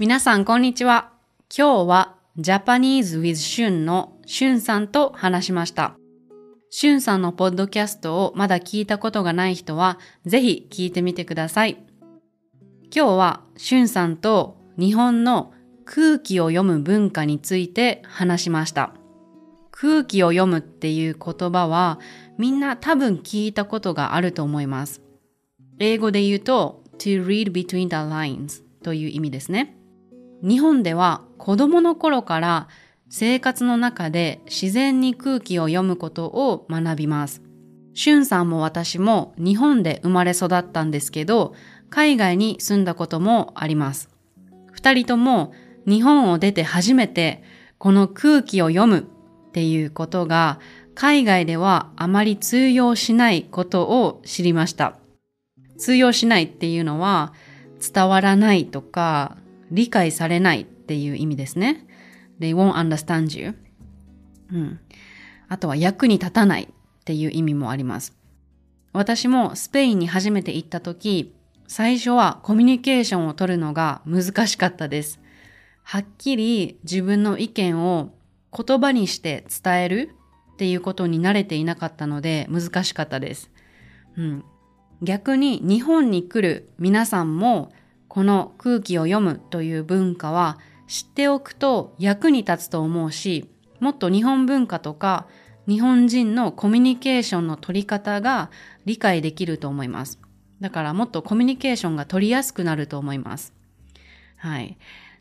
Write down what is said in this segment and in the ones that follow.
皆さん、こんにちは。今日は Japanese with シュンのシュンさんと話しました。シュンさんのポッドキャストをまだ聞いたことがない人は、ぜひ聞いてみてください。今日はシュンさんと日本の空気を読む文化について話しました。空気を読むっていう言葉はみんな多分聞いたことがあると思います。英語で言うと to read between the lines という意味ですね。日本では子供の頃から生活の中で自然に空気を読むことを学びます。しゅんさんも私も日本で生まれ育ったんですけど、海外に住んだこともあります。二人とも日本を出て初めてこの空気を読むっていうことが海外ではあまり通用しないことを知りました。通用しないっていうのは伝わらないとか理解されないっていう意味ですね。They won't understand you. うん。あとは役に立たないっていう意味もあります。私もスペインに初めて行った時、最初はコミュニケーションを取るのが難しかったです。はっきり自分の意見を言葉にして伝えるっていうことに慣れていなかったので難しかったです。うん。逆に日本に来る皆さんもこの空気を読むという文化は知っておくと役に立つと思うし、もっと日本文化とか日本人のコミュニケーションの取り方が理解できると思います。だからもっとコミュニケーションが取りやすくなると思います。はい。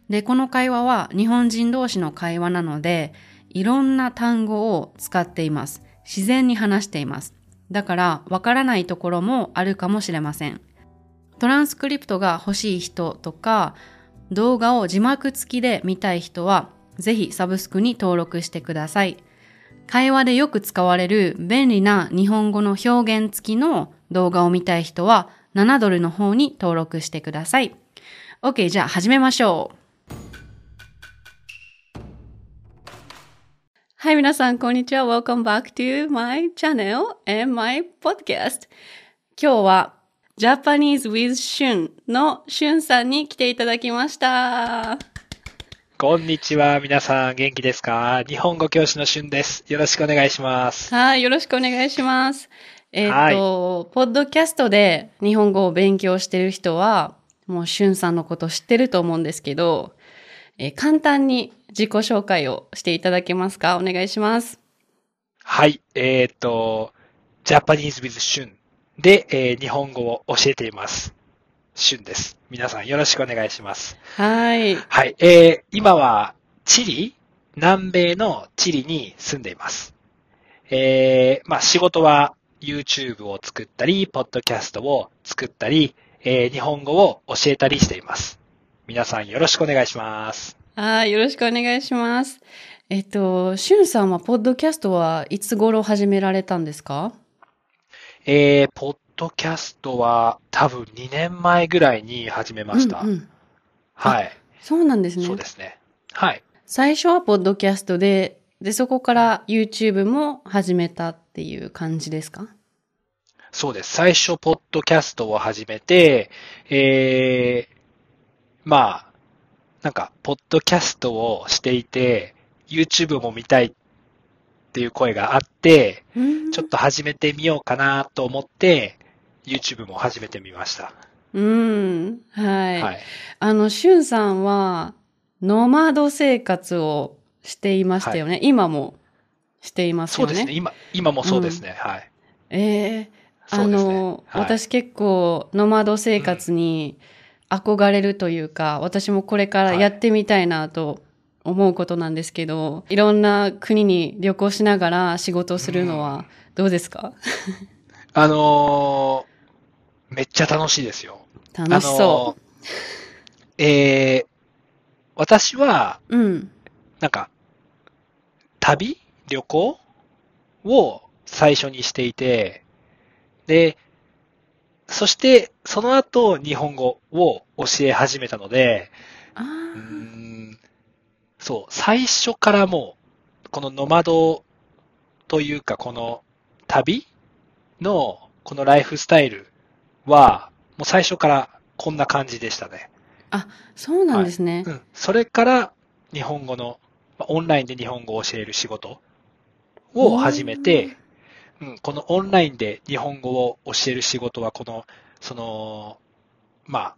で、この会話は日本人同士の会話なので、いろんな単語を使っています。自然に話しています。だから、わからないところもあるかもしれません。トランスクリプトが欲しい人とか、動画を字幕付きで見たい人は、ぜひサブスクに登録してください。会話でよく使われる便利な日本語の表現付きの動画を見たい人は、7ドルの方に登録してください。OK、じゃあ始めましょう。はい、皆さん、こんにちは。Welcome back to my channel and my podcast. 今日は Japanese with Shun のしゅんさんに来ていただきました。こんにちは。皆さん元気ですか？日本語教師のしゅんです。よろしくお願いします。はい、よろしくお願いします。えっ、と、ポッドキャストで日本語を勉強してる人は、もうしゅんさんのこと知ってると思うんですけど、えー簡単に自己紹介をしていただけますか？お願いします。はい。えっ、と、Japanese with しゅんで、えー日本語を教えています。しゅんです。皆さんよろしくお願いします。はい。はい。えー今はチリ南米のチリに住んでいます。えーまあ仕事は YouTube を作ったり、ポッドキャストを作ったり、えー日本語を教えたりしています。皆さんよろしくお願いします。はい、よろしくお願いします。えっと、しゅんさんはポッドキャストはいつ頃始められたんですか？えー、ポッドキャストは多分2年前ぐらいに始めました。うんうんはい。そうなんですね。そうですね。はい。最初はポッドキャストで、で、そこから YouTube も始めたっていう感じですか？そうです。最初、ポッドキャストを始めて、えー、まあ、なんか、ポッドキャストをしていて、YouTube も見たいっていう声があって、うんちょっと始めてみようかなと思って、YouTube も始めてみました。うん。はい。はい。あの、しゅんさんは、ノマド生活をしていましたよね。今もしていますよね。そうですね。今、今もそうですね。はい。ええあそうですねの、はい私結構ノマド生活に憧れるというか、私もこれからやってみたいなと思うことなんですけど、い、ろんな国に旅行しながら仕事をするのはどうですか、あのーめっちゃ楽しいですよ。楽しそあのーえー、私は、う。うん。なんか、旅旅行を最初にしていて、で、そして、その後、日本語を教え始めたので、あう。んそう、最初からもう、このノマドというか、この旅の、このライフスタイルは、もう最初からこんな感じでしたね。そうなんですね。うん。それから日本語の、まあオンラインで日本語を教える仕事を始めて、うん、このオンラインで日本語を教える仕事はこの、その、まあ、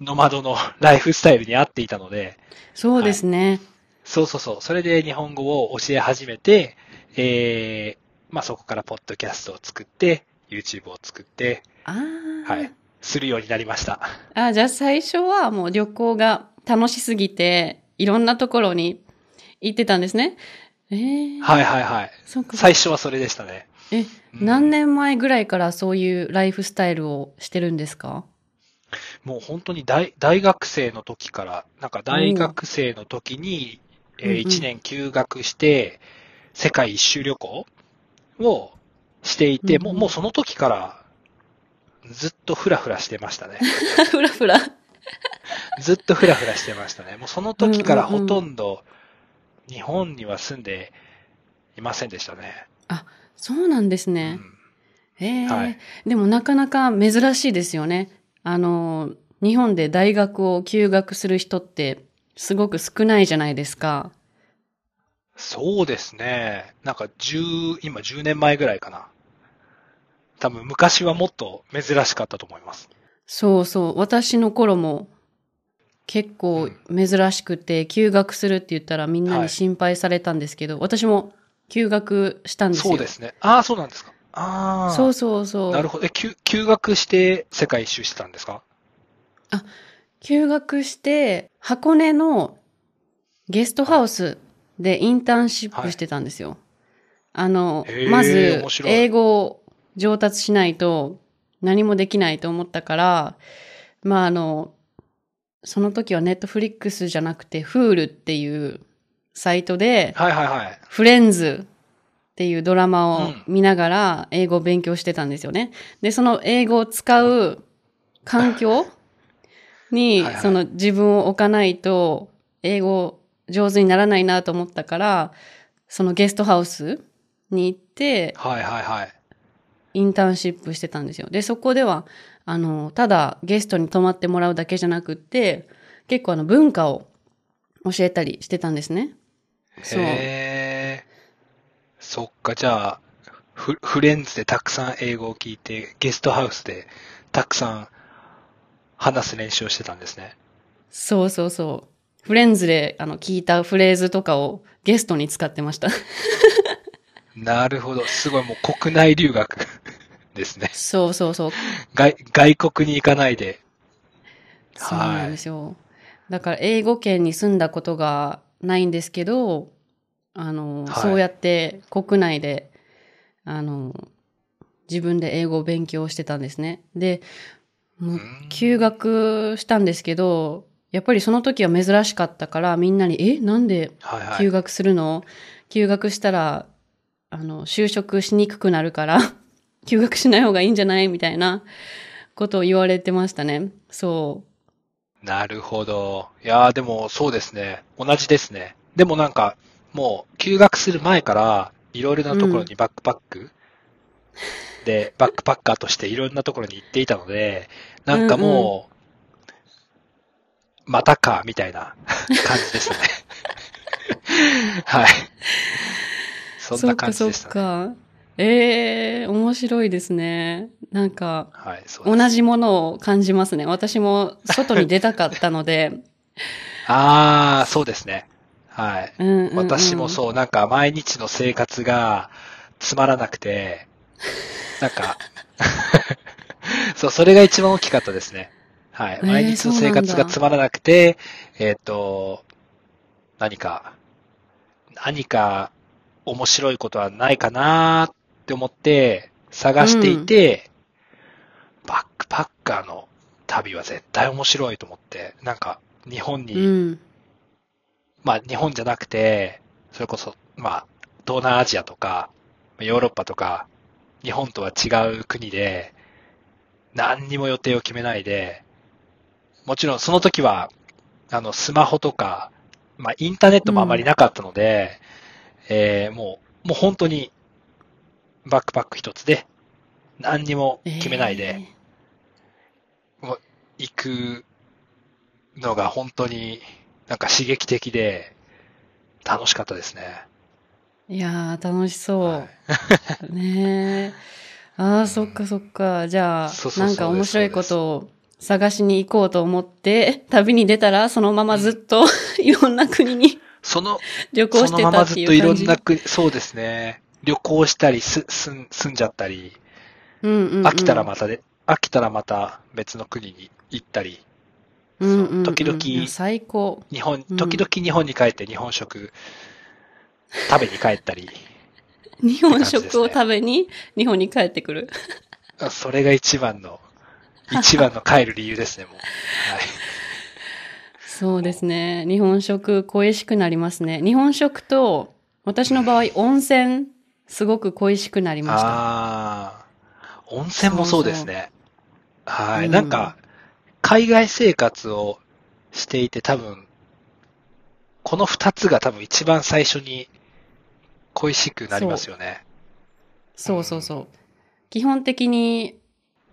ノマドの ライフスタイルに合っていたので、そうですね。そうそうそう。それで日本語を教え始めて、えー、まあそこからポッドキャストを作って、YouTube を作って、ああ。はい。するようになりました。あ、じゃあ最初はもう旅行が楽しすぎて、いろんなところに行ってたんですね。ええはいはいはい。最初はそれでしたね。え、うん何年前ぐらいからそういうライフスタイルをしてるんですか？もう本当に大大学生の時から、なんか大学生の時に、えうんうん1年休学して、世界一周旅行をしていて、もうもうその時からずっとフラフラしてましたね。ふらふら。ずっとフラフラしてましたね。もうその時からほとんど日本には住んでいませんでしたね。そうなんですうね。んええはいでもなかなか珍しいですよね。あの、日本で大学を休学する人ってすごく少ないじゃないですか。そうですね。なんか10、今10年前ぐらいかな。多分昔はもっと珍しかったと思います。そうそう。私の頃も結構珍しくて、休学するって言ったらみんなに心配されたんですけど、私も休学したんですよ。そうですね。ああ、そうなんですか。ああ。そうそうそう。なるほど。え、休休学して世界一周してたんですか？休学して、箱根のゲストハウスでインターンシップしてたんですよ。あのまず英語を上達しないと何もできないと思ったから、まああの、その時はネットフリックスじゃなくて、フールっていうサイトで、はいはいはい。フレンズっていうドラマをうん見ながら英語を勉強してたんですよね。で、その英語を使う環境 にその自分を置かないと英語上手にならないなと思ったから、そのゲストハウスに行ってはいはいはい。インターンシップしてたんですよ。で、そこでは、あの、ただゲストに泊まってもらうだけじゃなくって、結構あの文化を教えたりしてたんですね。そう。そっか、じゃあ、フフレンズでたくさん英語を聞いて、ゲストハウスでたくさん話す練習をしてたんですね。そうそうそう。フレンズであの聞いたフレーズとかをゲストに使ってました。なるほど。すごいもう国内留学 ですね。そうそうそう。外外国に行かないで。そうなんですよ。だから英語圏に住んだことがないんですけど、あの、はいそうやって国内で、あの、自分で英語を勉強してたんですね。で、もううん休学したんですけど、やっぱりその時は珍しかったからみんなに、え、なんではいはい。休学するの、休学したら、あの、就職しにくくなるから、休学しない方がいいんじゃない？みたいなことを言われてましたね。そなるほど。いやーでもそうですね。同じですね。でもなんか、もう休学する前から、いろいろなところにバックパック、で、バックパッカーとしていろんなところに行っていたので、なんかもう、またか、みたいな感じでしたね。はい。そんな感じでしたそっかそっね。か。ええ面白いですね。なんか、はい。同じものを感じますね。私も外に出たかったので。あー、そうですね。はい。うんうんうん私もそう、なんか毎日の生活がつまらなくて、なんか、そう、それが一番大きかったですね。はい。ー毎日の生活がつまらなくて、えっ、と、何か、何か面白いことはないかなって思って探していて、バックパッカーの旅は絶対面白いと思って、なんか日本に、うん。まあ日本じゃなくて、それこそ、まあ東南アジアとか、ヨーロッパとか、日本とは違う国で、何にも予定を決めないで、もちろんその時は、あの、スマホとか、まあインターネットもあまりなかったので、えーもう、もう本当に、バックパック一つで、何にも決めないで、え行くのが本当になんか刺激的で楽しかったですね。いやー、楽しそう。はいねえ。ああ、そっかそっか。じゃあそう、そうそうなんか面白いことを探しに行こうと思って、旅に出たら、そのままずっと いろんな国にその、旅行そしてたっのままずっとていう感じ。いろんな国、そうですね。旅行したり、す、すん、住んじゃったり、うんうんうん、飽きたらまたで、飽きたらまた別の国に行ったり、うんうんうん、時々最高。日本、うん時々日本に帰って日本食食べに帰ったり、日本食を食べに？日本に帰ってくる？それが一番の、一番の帰る理由ですね、もう。はい。そうですね。日本食恋しくなりますね。日本食と、私の場合、温泉、すごく恋しくなりました。ああ、温泉もそうですね。はい。うんなんか、海外生活をしていて多分、この二つが多分一番最初に恋しくなりますよね。そうそうそう。基本的に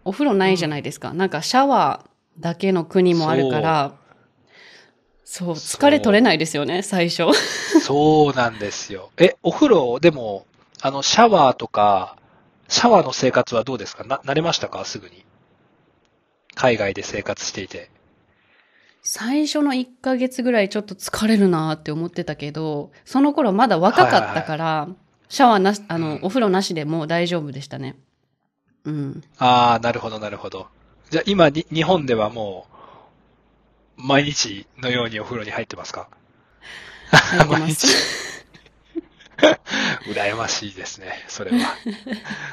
お風呂ないじゃないですか。なんかシャワーだけの国もあるから、そう、そう疲れ取れないですよね、最初。そうなんですよ。え、お風呂、でも、あの、シャワーとか、シャワーの生活はどうですか？な、慣れましたか？すぐに。海外で生活していて。最初の1ヶ月ぐらいちょっと疲れるなって思ってたけど、その頃まだ若かったから、シャワーなし、あの、お風呂なしでもう大丈夫でしたね。うん。ああ、なるほど、なるほど。じゃあ今に、日本ではもう、毎日のようにお風呂に入ってますか？入ってま 毎日す。羨ましいですね、それは。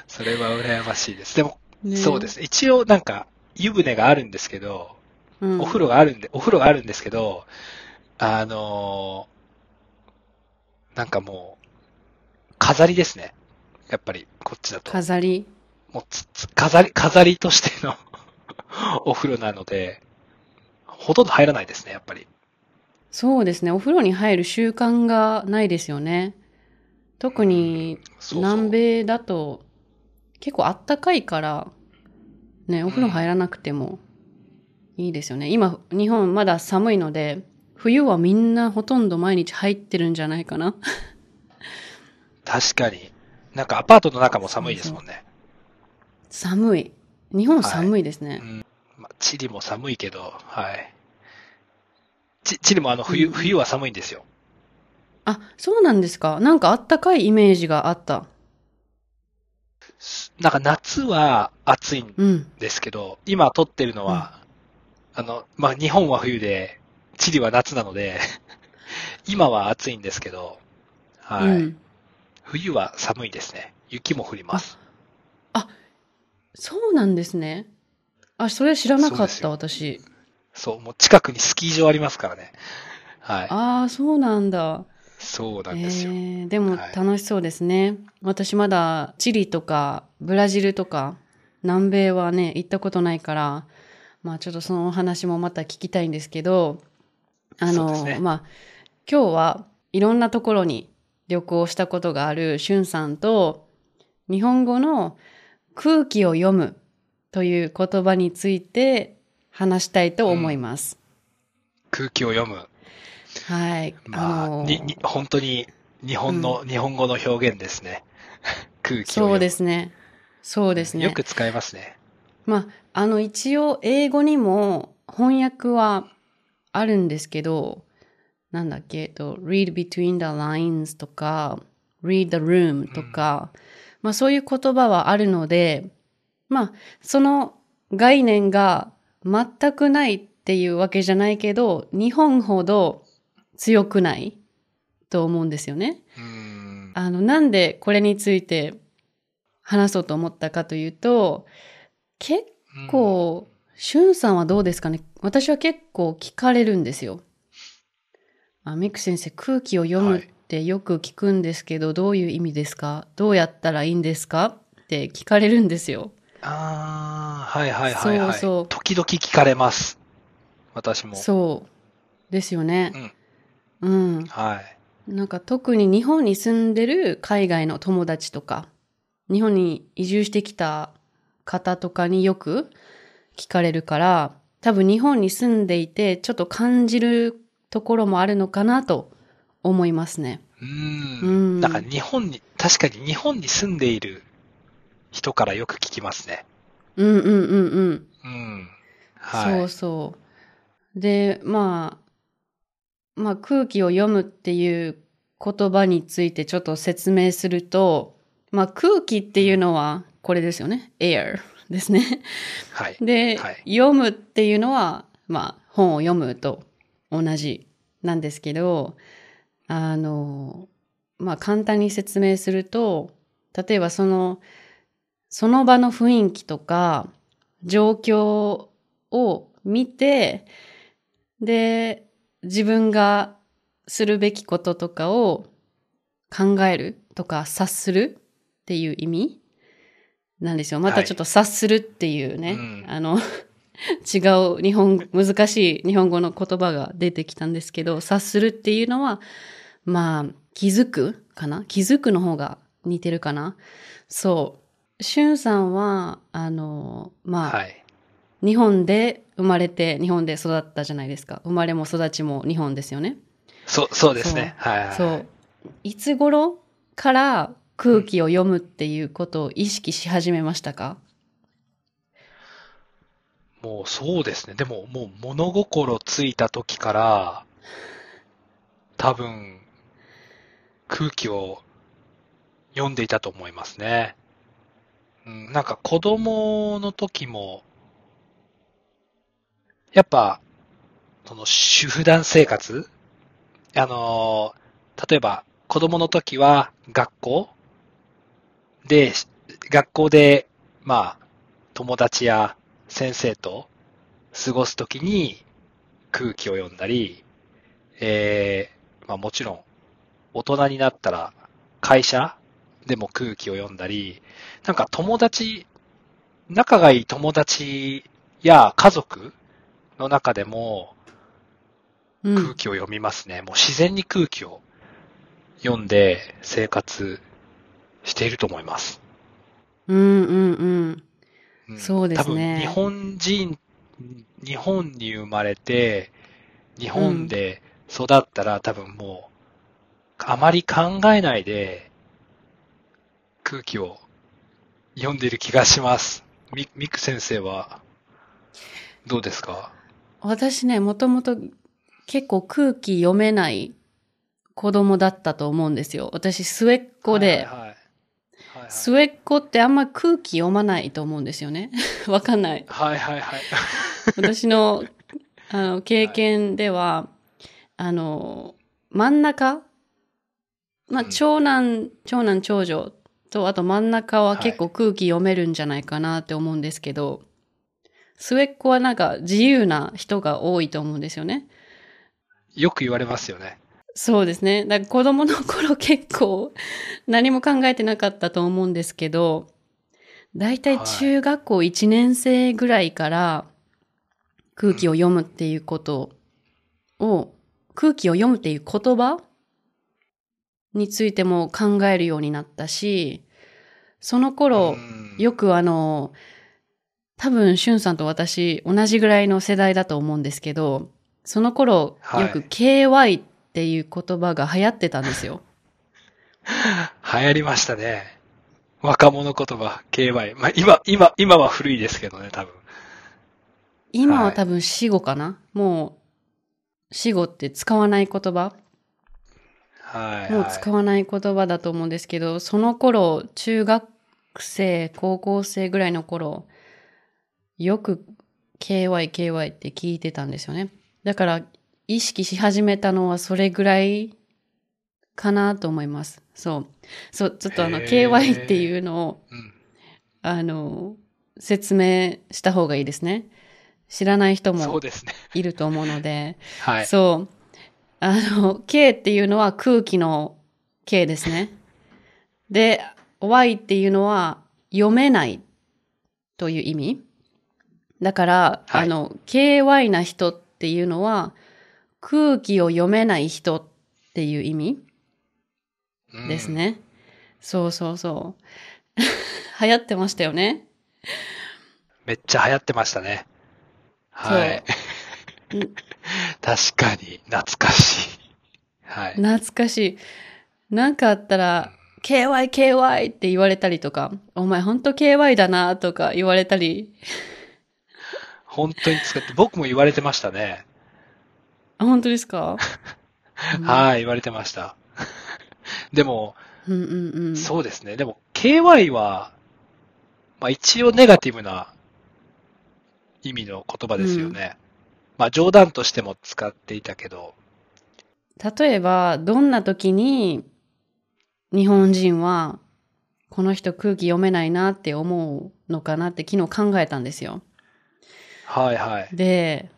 それは羨ましいです。でも、ねそうですね。一応なんか、湯船があるんですけど、うんお風呂があるんで、お風呂があるんですけど、あのーなんかもう、飾りですね。やっぱり、こっちだと。飾り？もうつつ飾り、飾りとしての お風呂なので、ほとんど入らないですね、やっぱり。そうですね。お風呂に入る習慣がないですよね。特に南米だと結構あったかいから、ね、お風呂入らなくてもいいですよね。今、日本まだ寒いので、冬はみんなほとんど毎日入ってるんじゃないかな。確かに。なんかアパートの中も寒いですもんね。寒い。日本寒いですね。うん。まあ、チリも寒いけど、はい。チチリもあの冬、うん冬は寒いんですよ。あ、そうなんですか。なんかあったかいイメージがあった。すなんか夏は暑いんうん。ですけど、今撮ってるのは、あの、まあ、日本は冬で、チリは夏なので、今は暑いんですけど、はい。うん。冬は寒いですね。雪も降ります。そうなんですね。あ、それ知らなかった、私。そう、もう近くにスキー場ありますからね。はい。ああ、そうなんだ。そうなんですよ。えーでもはい楽しそうですね。私まだチリとかブラジルとか南米はね、行ったことないから、まあちょっとそのお話もまた聞きたいんですけど、あの、ねまあ今日はいろんなところに旅行したことがあるしゅんさんと日本語の空気を読むという言葉について話したいと思います。空気を読む。はい。まあ、のに、に、本当に日本の、日本語の表現ですね。空気を。そうですね。そうですね。よく使いますね。まあ、あの一応英語にも翻訳はあるんですけど、なんだっけ、えっと read between the lines とか、read the room とか、まあそういう言葉はあるので、まあその概念が全くないっていうわけじゃないけど、日本ほど強くない？と思うんですよね。あの、なんでこれについて話そうと思ったかというと、結うん、構、しゅんさんはどうですかね？私は結構聞かれるんですよ。あ、ミク先生、空気を読むってよく聞くんですけど、どういう意味ですか？どうやったらいいんですか？って聞かれるんですよ。ああ、はいはいはいはい。そうそう時々聞かれます。私も。そう。ですよね。うん。はい。なんか特に日本に住んでる海外の友達とか、日本に移住してきた方とかによく聞かれるから、多分日本に住んでいて、ちょっと感じるところもあるのかなと思いますね。うんん。なんか日本に、確かに日本に住んでいる人からよく聞きますね。うんうんうんうん。うん。はい。そうそう。で、まあ、まあ空気を読むっていう言葉についてちょっと説明すると、まあ空気っていうのはこれですよね。air ですね。はい。で、はい読むっていうのは、まあ本を読むと同じなんですけど、あの、まあ簡単に説明すると、例えばその、その場の雰囲気とか状況を見て、で、自分がするべきこととかを考えるとか察するっていう意味なんですよ。またちょっと察するっていうね、うんあの、違う日本、難しい日本語の言葉が出てきたんですけど、察するっていうのは、まあ、気づくかな？気づくの方が似てるかな？そう。しゅんさんは、あの、まあ、はい。日本で生まれて日本で育ったじゃないですか。生まれも育ちも日本ですよね。そう、そうですね。はいはい。そう。いつ頃から空気を読むっていうことを意識し始めましたか？もうそうですね。でももう物心ついた時から、多分、空気を読んでいたと思いますね。うん、なんか子供の時も、やっぱ、その主婦団生活？あの例えば子供の時は学校？で、学校で、まあ、友達や先生と過ごすときに空気を読んだり、えー、まあもちろん大人になったら会社でも空気を読んだり、なんか友達、仲がいい友達や家族の中でもうん。空気を読みますね。もう自然に空気を読んで生活していると思います。うんうんうん。うんそうですね多分日本人、日本に生まれて、日本で育ったら、多分もう、あまり考えないで空気を読んでいる気がします。み、ミク先生はどうですか？私ね、もともと結構空気読めない子供だったと思うんですよ。私末っ子で、はいはいはいはい末っ子ってあんま空気読まないと思うんですよね。わかんない。はいはいはい。私のあの経験では、あの、真ん中、まあ、うん長男、長男、長女と、あと真ん中は結構空気読めるんじゃないかなって思うんですけど、末っ子はなんか自由な人が多いと思うんですよね。よく言われますよね。そうですね。だから子供の頃結構 何も考えてなかったと思うんですけど、だいたい中学校1年生ぐらいから空気を読むっていうことを、空気を読むっていう言葉についても考えるようになったし、その頃、うんよくあの、多分、しゅんさんと私、同じぐらいの世代だと思うんですけど、その頃、はいよく KY っていう言葉が流行ってたんですよ。流行りましたね。若者言葉、KY。まあ、今、今、今は古いですけどね、多分。今は多分死語かな、もう、死語って使わない言葉？はい、はい。もう使わない言葉だと思うんですけど、その頃、中学生、高校生ぐらいの頃、よく KY、KY って聞いてたんですよね。だから、意識し始めたのはそれぐらいかなと思います。そう。そう、ちょっとあの、KY っていうのを、うん。あの、説明した方がいいですね。知らない人も。いると思うので。はい。そう。あの、K っていうのは空気の K ですね。で、Y っていうのは読めないという意味。だから、はいあの、KY な人っていうのは空気を読めない人っていう意味うんです。ね。そうそうそう。流行ってましたよね。めっちゃ流行ってましたね。はい。うん 確かに、懐かしい。はい。懐かしい。なんかあったら、KY、KY って言われたりとか、お前ほんと KY だなとか言われたり、本当に使って、僕も言われてましたね。あ、本当ですか？う んはい、言われてました。でも、うんうんうん。そうですね。でも、KY は、まあ一応ネガティブな意味の言葉ですよね。まあ冗談としても使っていたけど、例えば、どんな時に日本人はこの人空気読めないなって思うのかなって昨日考えたんですよ。はいはい。で、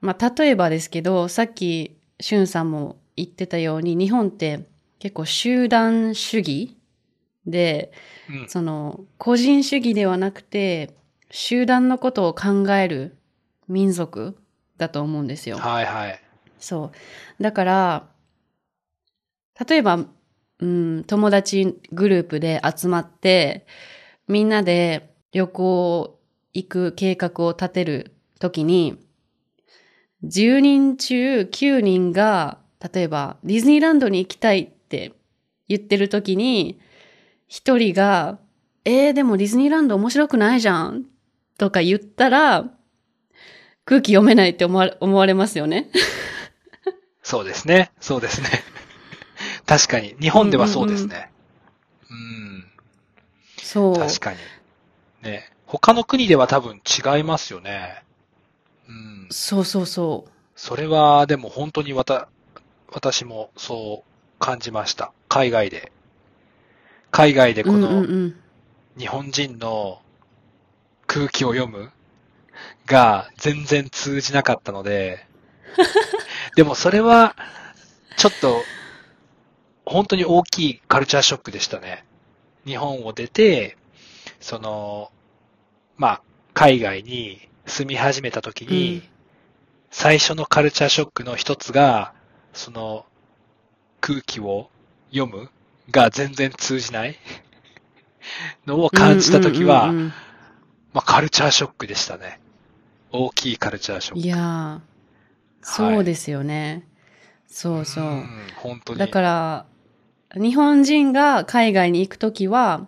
まあ例えばですけど、さっきしゅんさんも言ってたように日本って結構集団主義で、うん。その個人主義ではなくて集団のことを考える民族だと思うんですよ。はいはい。そう。だから、例えば、うん、友達グループで集まって、みんなで旅行行く計画を立てるときに、10人中9人が、例えばディズニーランドに行きたいって言ってるときに、一人が、えー、でもディズニーランド面白くないじゃんとか言ったら、空気読めないって思われ思われますよね。そうですね。そうですね。確かに。日本ではそうですね。うん,、そう。確かに。ね。他の国では多分違いますよね。うん。そうそうそそれは、でも本当にわた、私もそう感じました。海外で。海外でこのうん。日本人の空気を読むが全然通じなかったので、でもそれはちょっと本当に大きいカルチャーショックでしたね。日本を出て、その、まあ、海外に住み始めた時に、うん最初のカルチャーショックの一つが、その空気を読むが全然通じない のを感じた時は、うんうんうんうんまあ、カルチャーショックでしたね。大きいカルチャーショック。いやー、そうですよね。そうそう。ん本当に。だから、日本人が海外に行くときは、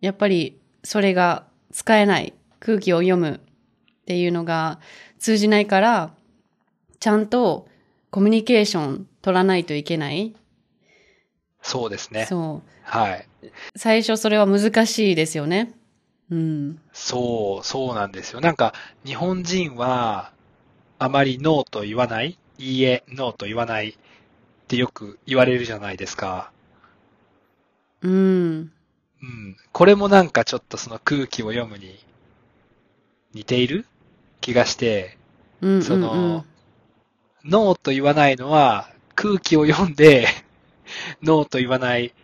やっぱりそれが使えない。空気を読むっていうのが通じないから、ちゃんとコミュニケーション取らないといけない。そうですね。そう。はい。最初それは難しいですよね。うん。そう、そうなんですよ。なんか、日本人は、あまりノーと言わない、いいえ、ノーと言わないってよく言われるじゃないですか。うん。うん。これもなんかちょっとその空気を読むに似ている？気がして、うんうんうん。その、ノーと言わないのは空気を読んで、ノーと言わない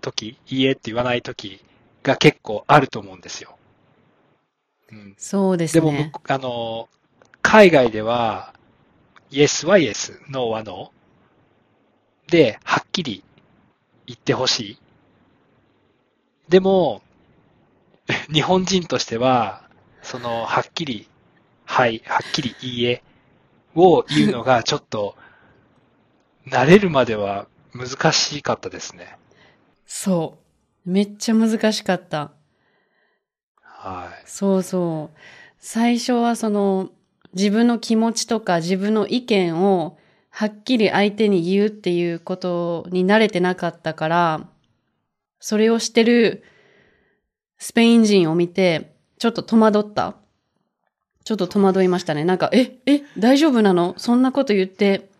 時、いいえって言わない時が結構あると思うんですよ。うん、そうですでも、あの、海外では、イエスはイエス、ノーはノー。で、はっきり言ってほしい。でも、日本人としては、その、はっきり、はい、はっきりいいえを言うのが ちょっと、慣れるまでは難しかったですね。そう。めっちゃ難しかった。はい。そうそう。最初はその自分の気持ちとか自分の意見をはっきり相手に言うっていうことに慣れてなかったから、それをしてるスペイン人を見てちょっと戸惑った。ちょっと戸惑いましたね。なんか、え、え、大丈夫なの？そんなこと言って、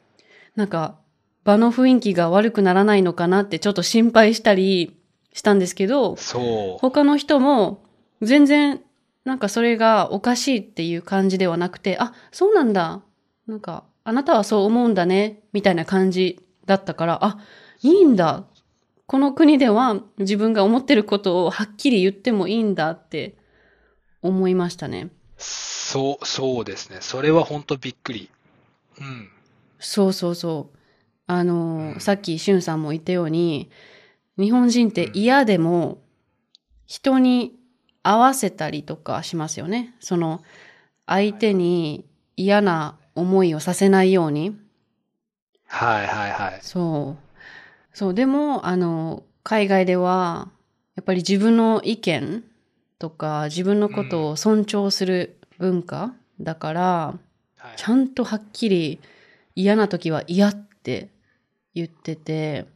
なんか場の雰囲気が悪くならないのかなってちょっと心配したりしたんですけど、そう。他の人も全然なんかそれがおかしいっていう感じではなくて、あ、そうなんだ。なんか、あなたはそう思うんだね、みたいな感じだったから、あ、いいんだ。この国では自分が思ってることをはっきり言ってもいいんだって思いましたね。そう、そうですね。それは本当びっくり。うん。そうそうそう。あの、うんさっきしゅんさんも言ったように、日本人って嫌でも人に合わせたりとかしますよね。その、相手に嫌な思いをさせないように。はいはいはい。そう。そう、でも、あの、海外では、やっぱり自分の意見とか、自分のことを尊重する文化だから、はいちゃんとはっきり嫌な時は嫌って言ってて、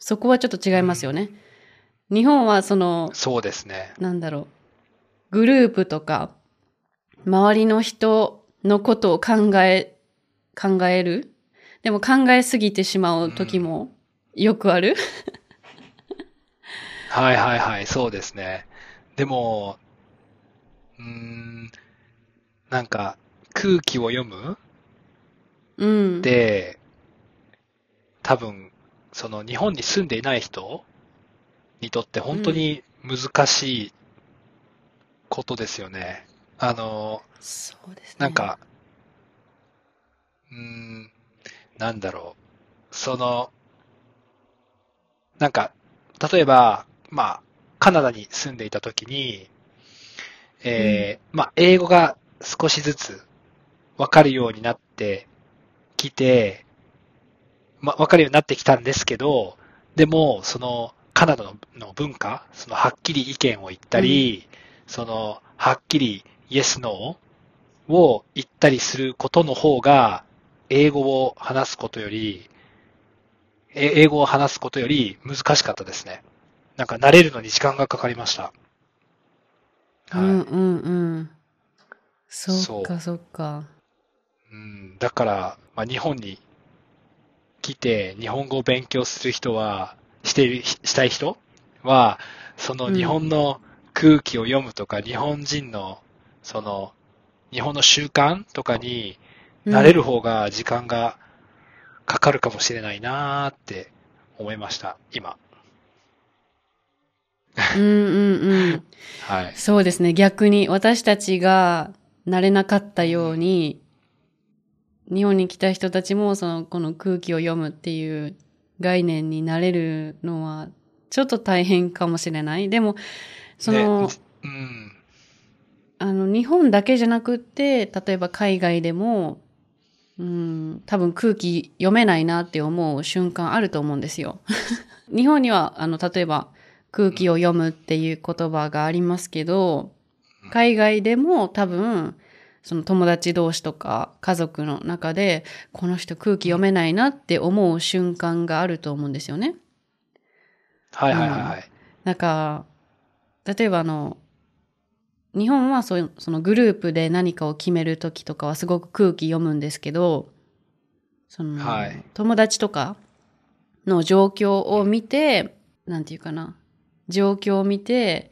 そこはちょっと違いますよね。日本はその、そうですね。なんだろう、グループとか、周りの人のことを考え、考えるでも考えすぎてしまう時もよくある、はいはいはい、そうですね。でも、うーん、なんか、空気を読む？うん。で、多分、その日本に住んでいない人にとって本当に難しいことですよね。あの、そうですね。なん、か、うーん、なんだろう。その、なんか、例えば、まあ、カナダに住んでいた時に、えーまあ、英語が少しずつわかるようになってきて、まあ、わかるようになってきたんですけど、でも、その、カナダのの文化、その、はっきり意見を言ったり、その、はっきり、イエス、ノーを言ったりすることの方が、英語を話すことより、え英語を話すことより難しかったですね。なんか慣れるのに時間がかかりました。はい。うんうんうん。そっかそっか。うん、だから、まあ、日本に来て日本語を勉強する人は、している、したい人は、その日本の空気を読むとか、日本人の、その、日本の習慣とかに慣れる方が時間がかかるかもしれないなーって思いました、今。うんうんうん。はい。そうですね。逆に私たちが慣れなかったように、日本に来た人たちもそのこの空気を読むっていう概念になれるのはちょっと大変かもしれない。でも、その、ねうん。あの、日本だけじゃなくって、例えば海外でも、うん、多分空気読めないなって思う瞬間あると思うんですよ。日本には、あの、例えば空気を読むっていう言葉がありますけど、海外でも多分、その友達同士とか家族の中で、この人空気読めないなって思う瞬間があると思うんですよね。はいはいはいはい。なんか、例えばあの、日本はそそのグループで何かを決めるときとかはすごく空気読むんですけど、その、はい友達とかの状況を見て、なんていうかな、状況を見て、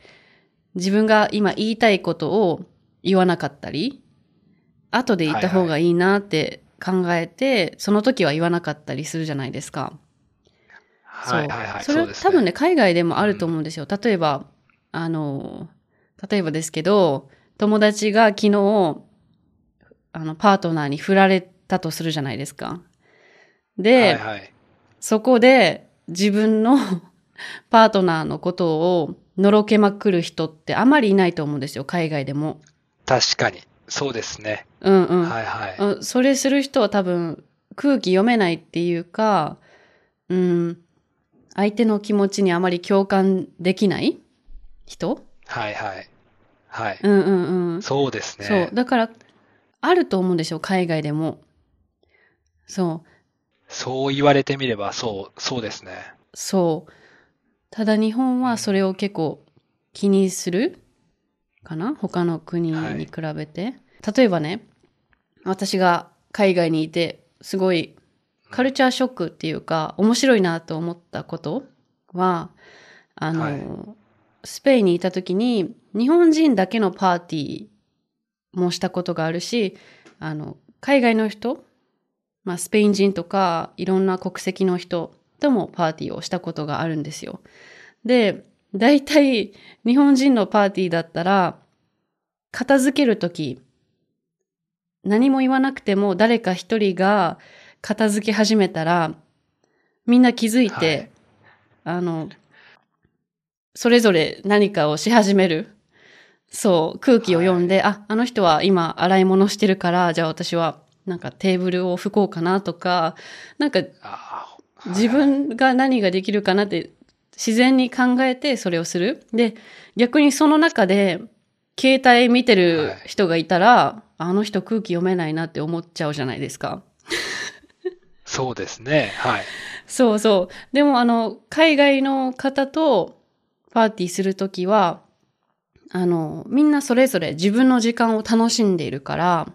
自分が今言いたいことを言わなかったり、後で言った方がいいなって考えて、その時は言わなかったりするじゃないですか。はいはいはい。それはうです多分ね、海外でもあると思うんですよ。例えば、あの、例えばですけど、友達が昨日、あの、パートナーに振られたとするじゃないですか。で、はいはい。そこで自分の パートナーのことをのろけまくる人ってあまりいないと思うんですよ、海外でも。確かに。そうですね。うんうん。はいはい。うんそれする人は多分空気読めないっていうか、うん、相手の気持ちにあまり共感できない人はいはい。はい。うんうんうん。そうですね。そう。だから、あると思うんですよ、海外でも。そう。そう言われてみれば、そう、そうですね。そう。ただ日本はそれを結構気にするかな？他の国に比べて。例えばね、私が海外にいて、すごいカルチャーショックっていうか、面白いなと思ったことは、あの、はいスペインにいた時に、日本人だけのパーティーもしたことがあるし、あの、海外の人、まあ、スペイン人とか、いろんな国籍の人ともパーティーをしたことがあるんですよ。で、大体、日本人のパーティーだったら、片付けるとき、何も言わなくても誰か一人が片付け始めたら、みんな気づいて、はいあの、それぞれ何かをし始める。そう、空気を読んで、あ、あの人は今洗い物してるから、じゃあ私はなんかテーブルを拭こうかなとか、なんか自分が何ができるかなって自然に考えてそれをする。で、逆にその中で携帯見てる人がいたら、あの人空気読めないなって思っちゃうじゃないですか。そうですね。はい。そうそう。でもあの、海外の方とパーティーするときは、あの、みんなそれぞれ自分の時間を楽しんでいるから、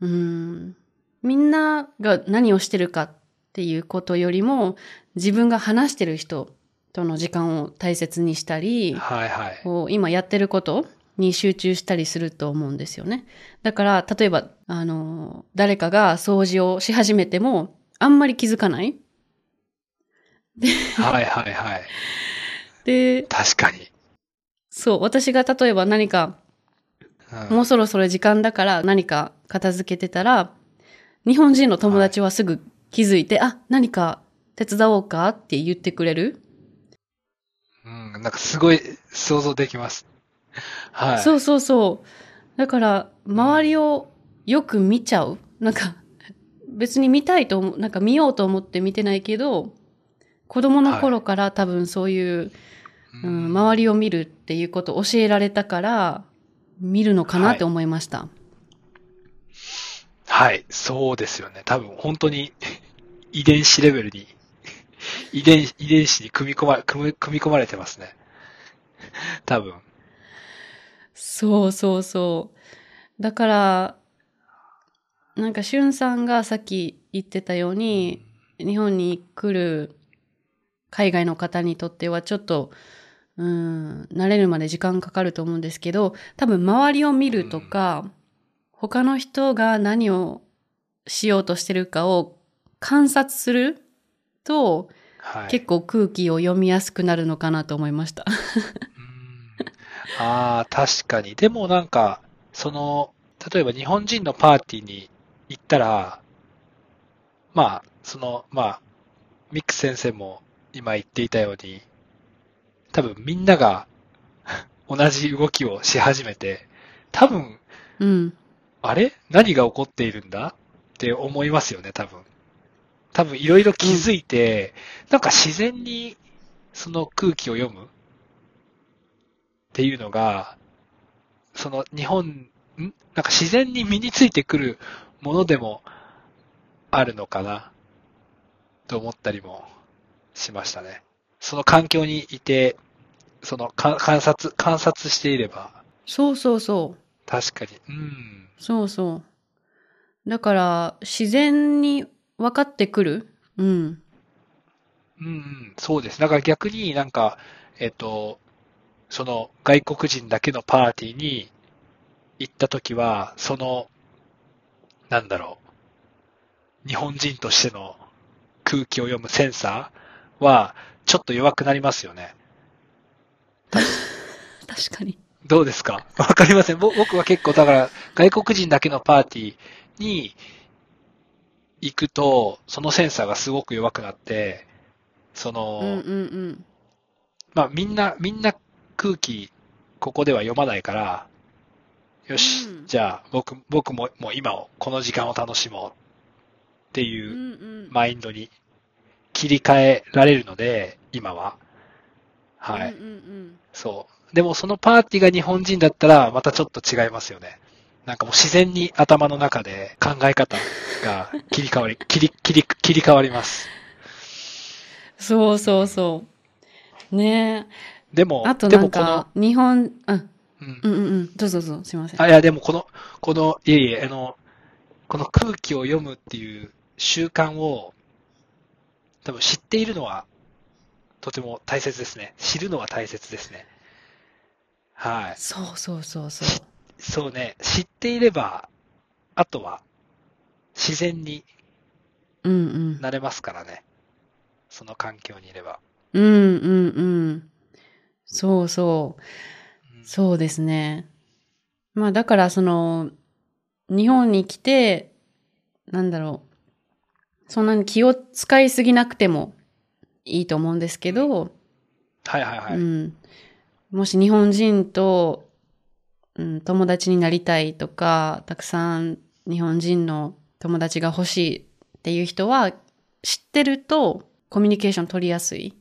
うーん、みんなが何をしてるかっていうことよりも、自分が話してる人との時間を大切にしたり、はいはい。こう今やってることに集中したりすると思うんですよね。だから、例えば、あの、誰かが掃除をし始めても、あんまり気づかないはいはいはい。で、確かに。そう、私が例えば何か、うんもうそろそろ時間だから何か片付けてたら、日本人の友達はすぐ気づいて、あ、何か手伝おうか？って言ってくれる、うん、なんかすごい想像できます。はい。そうそうそう。だから、周りをよく見ちゃう。なんか、別に見たいと思う、なんか見ようと思って見てないけど、子供の頃から多分そういう、ううんん、周りを見るっていうことを教えられたから、見るのかなって思いました。はい、そうですよね。多分本当に遺伝子レベルに、遺伝遺伝子に組み込まれ、組み組み込まれてますね。多分。そうそうそう。だから、なんか、しゅんさんがさっき言ってたように、日本に来る海外の方にとってはちょっと、うん、慣れるまで時間かかると思うんですけど、多分周りを見るとか、他の人が何をしようとしてるかを観察すると、はい。結構空気を読みやすくなるのかなと思いました。うんああ、確かに。でもなんか、その、例えば日本人のパーティーに行ったら、まあ、その、まあ、ミックス先生も今言っていたように、多分みんなが 同じ動きをし始めて、多分、うん。あれ？何が起こっているんだ？って思いますよね、多分。多分いろいろ気づいて、なんか自然にその空気を読む。っていうのが、その日本、ん？なんか自然に身についてくるものでもあるのかな？と思ったりもしましたね。その環境にいて、そのか観察、観察していれば、そうそうそう。確かに、うん。そうそう。だから、自然に分かってくる。うん。うんうん、そうです。だから逆になんか、えっと、その外国人だけのパーティーに行った時は、その、なんだろう、日本人としての空気を読むセンサーは、ちょっと弱くなりますよね。確かに。どうですか？わかりません。ぼ僕は結構、だから、外国人だけのパーティーに行くと、そのセンサーがすごく弱くなって、その、うんうんうん。まあみんな、みんな空気、ここでは読まないから、よし、うんじゃあ僕、僕ももう今を、この時間を楽しもうってうんいううん。マインドに切り替えられるので、今は。はい。うんうんそう。でもそのパーティーが日本人だったら、またちょっと違いますよね。なんかもう自然に頭の中で考え方が切り替わり、切り、切り、切り替わります。そうそうそう。ねでもえ。、あとでもこなんかの、、日本、あ、うんうんうんうん。どうぞどうぞ、すいません。あ、いや、でもこの、この、いえいえ、あの、この空気を読むっていう習慣を、多分知っているのは、とても大切ですね。知るのは大切ですね。はい。そうそうそうそう。そうね、知っていれば、あとは、自然にうんうん。なれますからね。その環境にいれば。うんうんうん。そうそう。うんそうですね。まあだからその、日本に来て、なんだろう。そんなに気を使いすぎなくてもいいと思うんですけど、はいはいはい。うん。もし日本人とうん、友達になりたいとか、たくさん日本人の友達が欲しいっていう人は知ってるとコミュニケーション取りやすい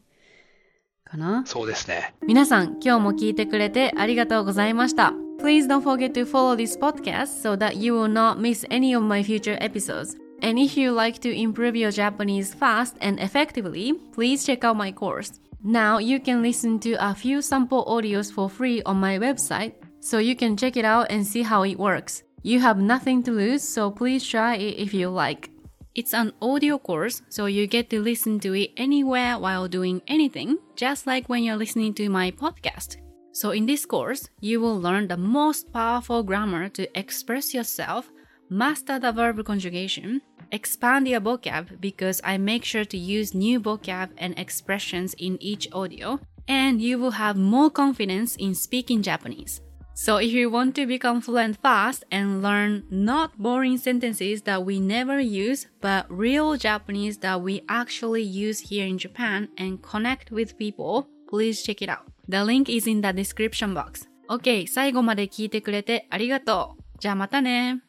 かな。そうですね。皆さん、今日も聞いてくれてありがとうございました。Please don't forget to follow this podcast so that you will not miss any of my future episodes. And if you like to improve your Japanese fast and effectively, please check out my course. Now you can listen to a few sample audios for free on my website, so you can check it out and see how it works. You have nothing to lose, so please try it if you like. It's an audio course, so you get to listen to it anywhere while doing anything, just like when you're listening to my podcast. So, in this course, you will learn the most powerful grammar to express yourself, master the verb conjugation, expand your vocab because I make sure to use new vocab and expressions in each audio, and you will have more confidence in speaking Japanese. So if you want to become fluent fast and learn not boring sentences that we never use, but real Japanese that we actually use here in Japan and connect with people, please check it out. The link is in the description box. OK, 最後まで聞いてくれてありがとう。じゃあまたね。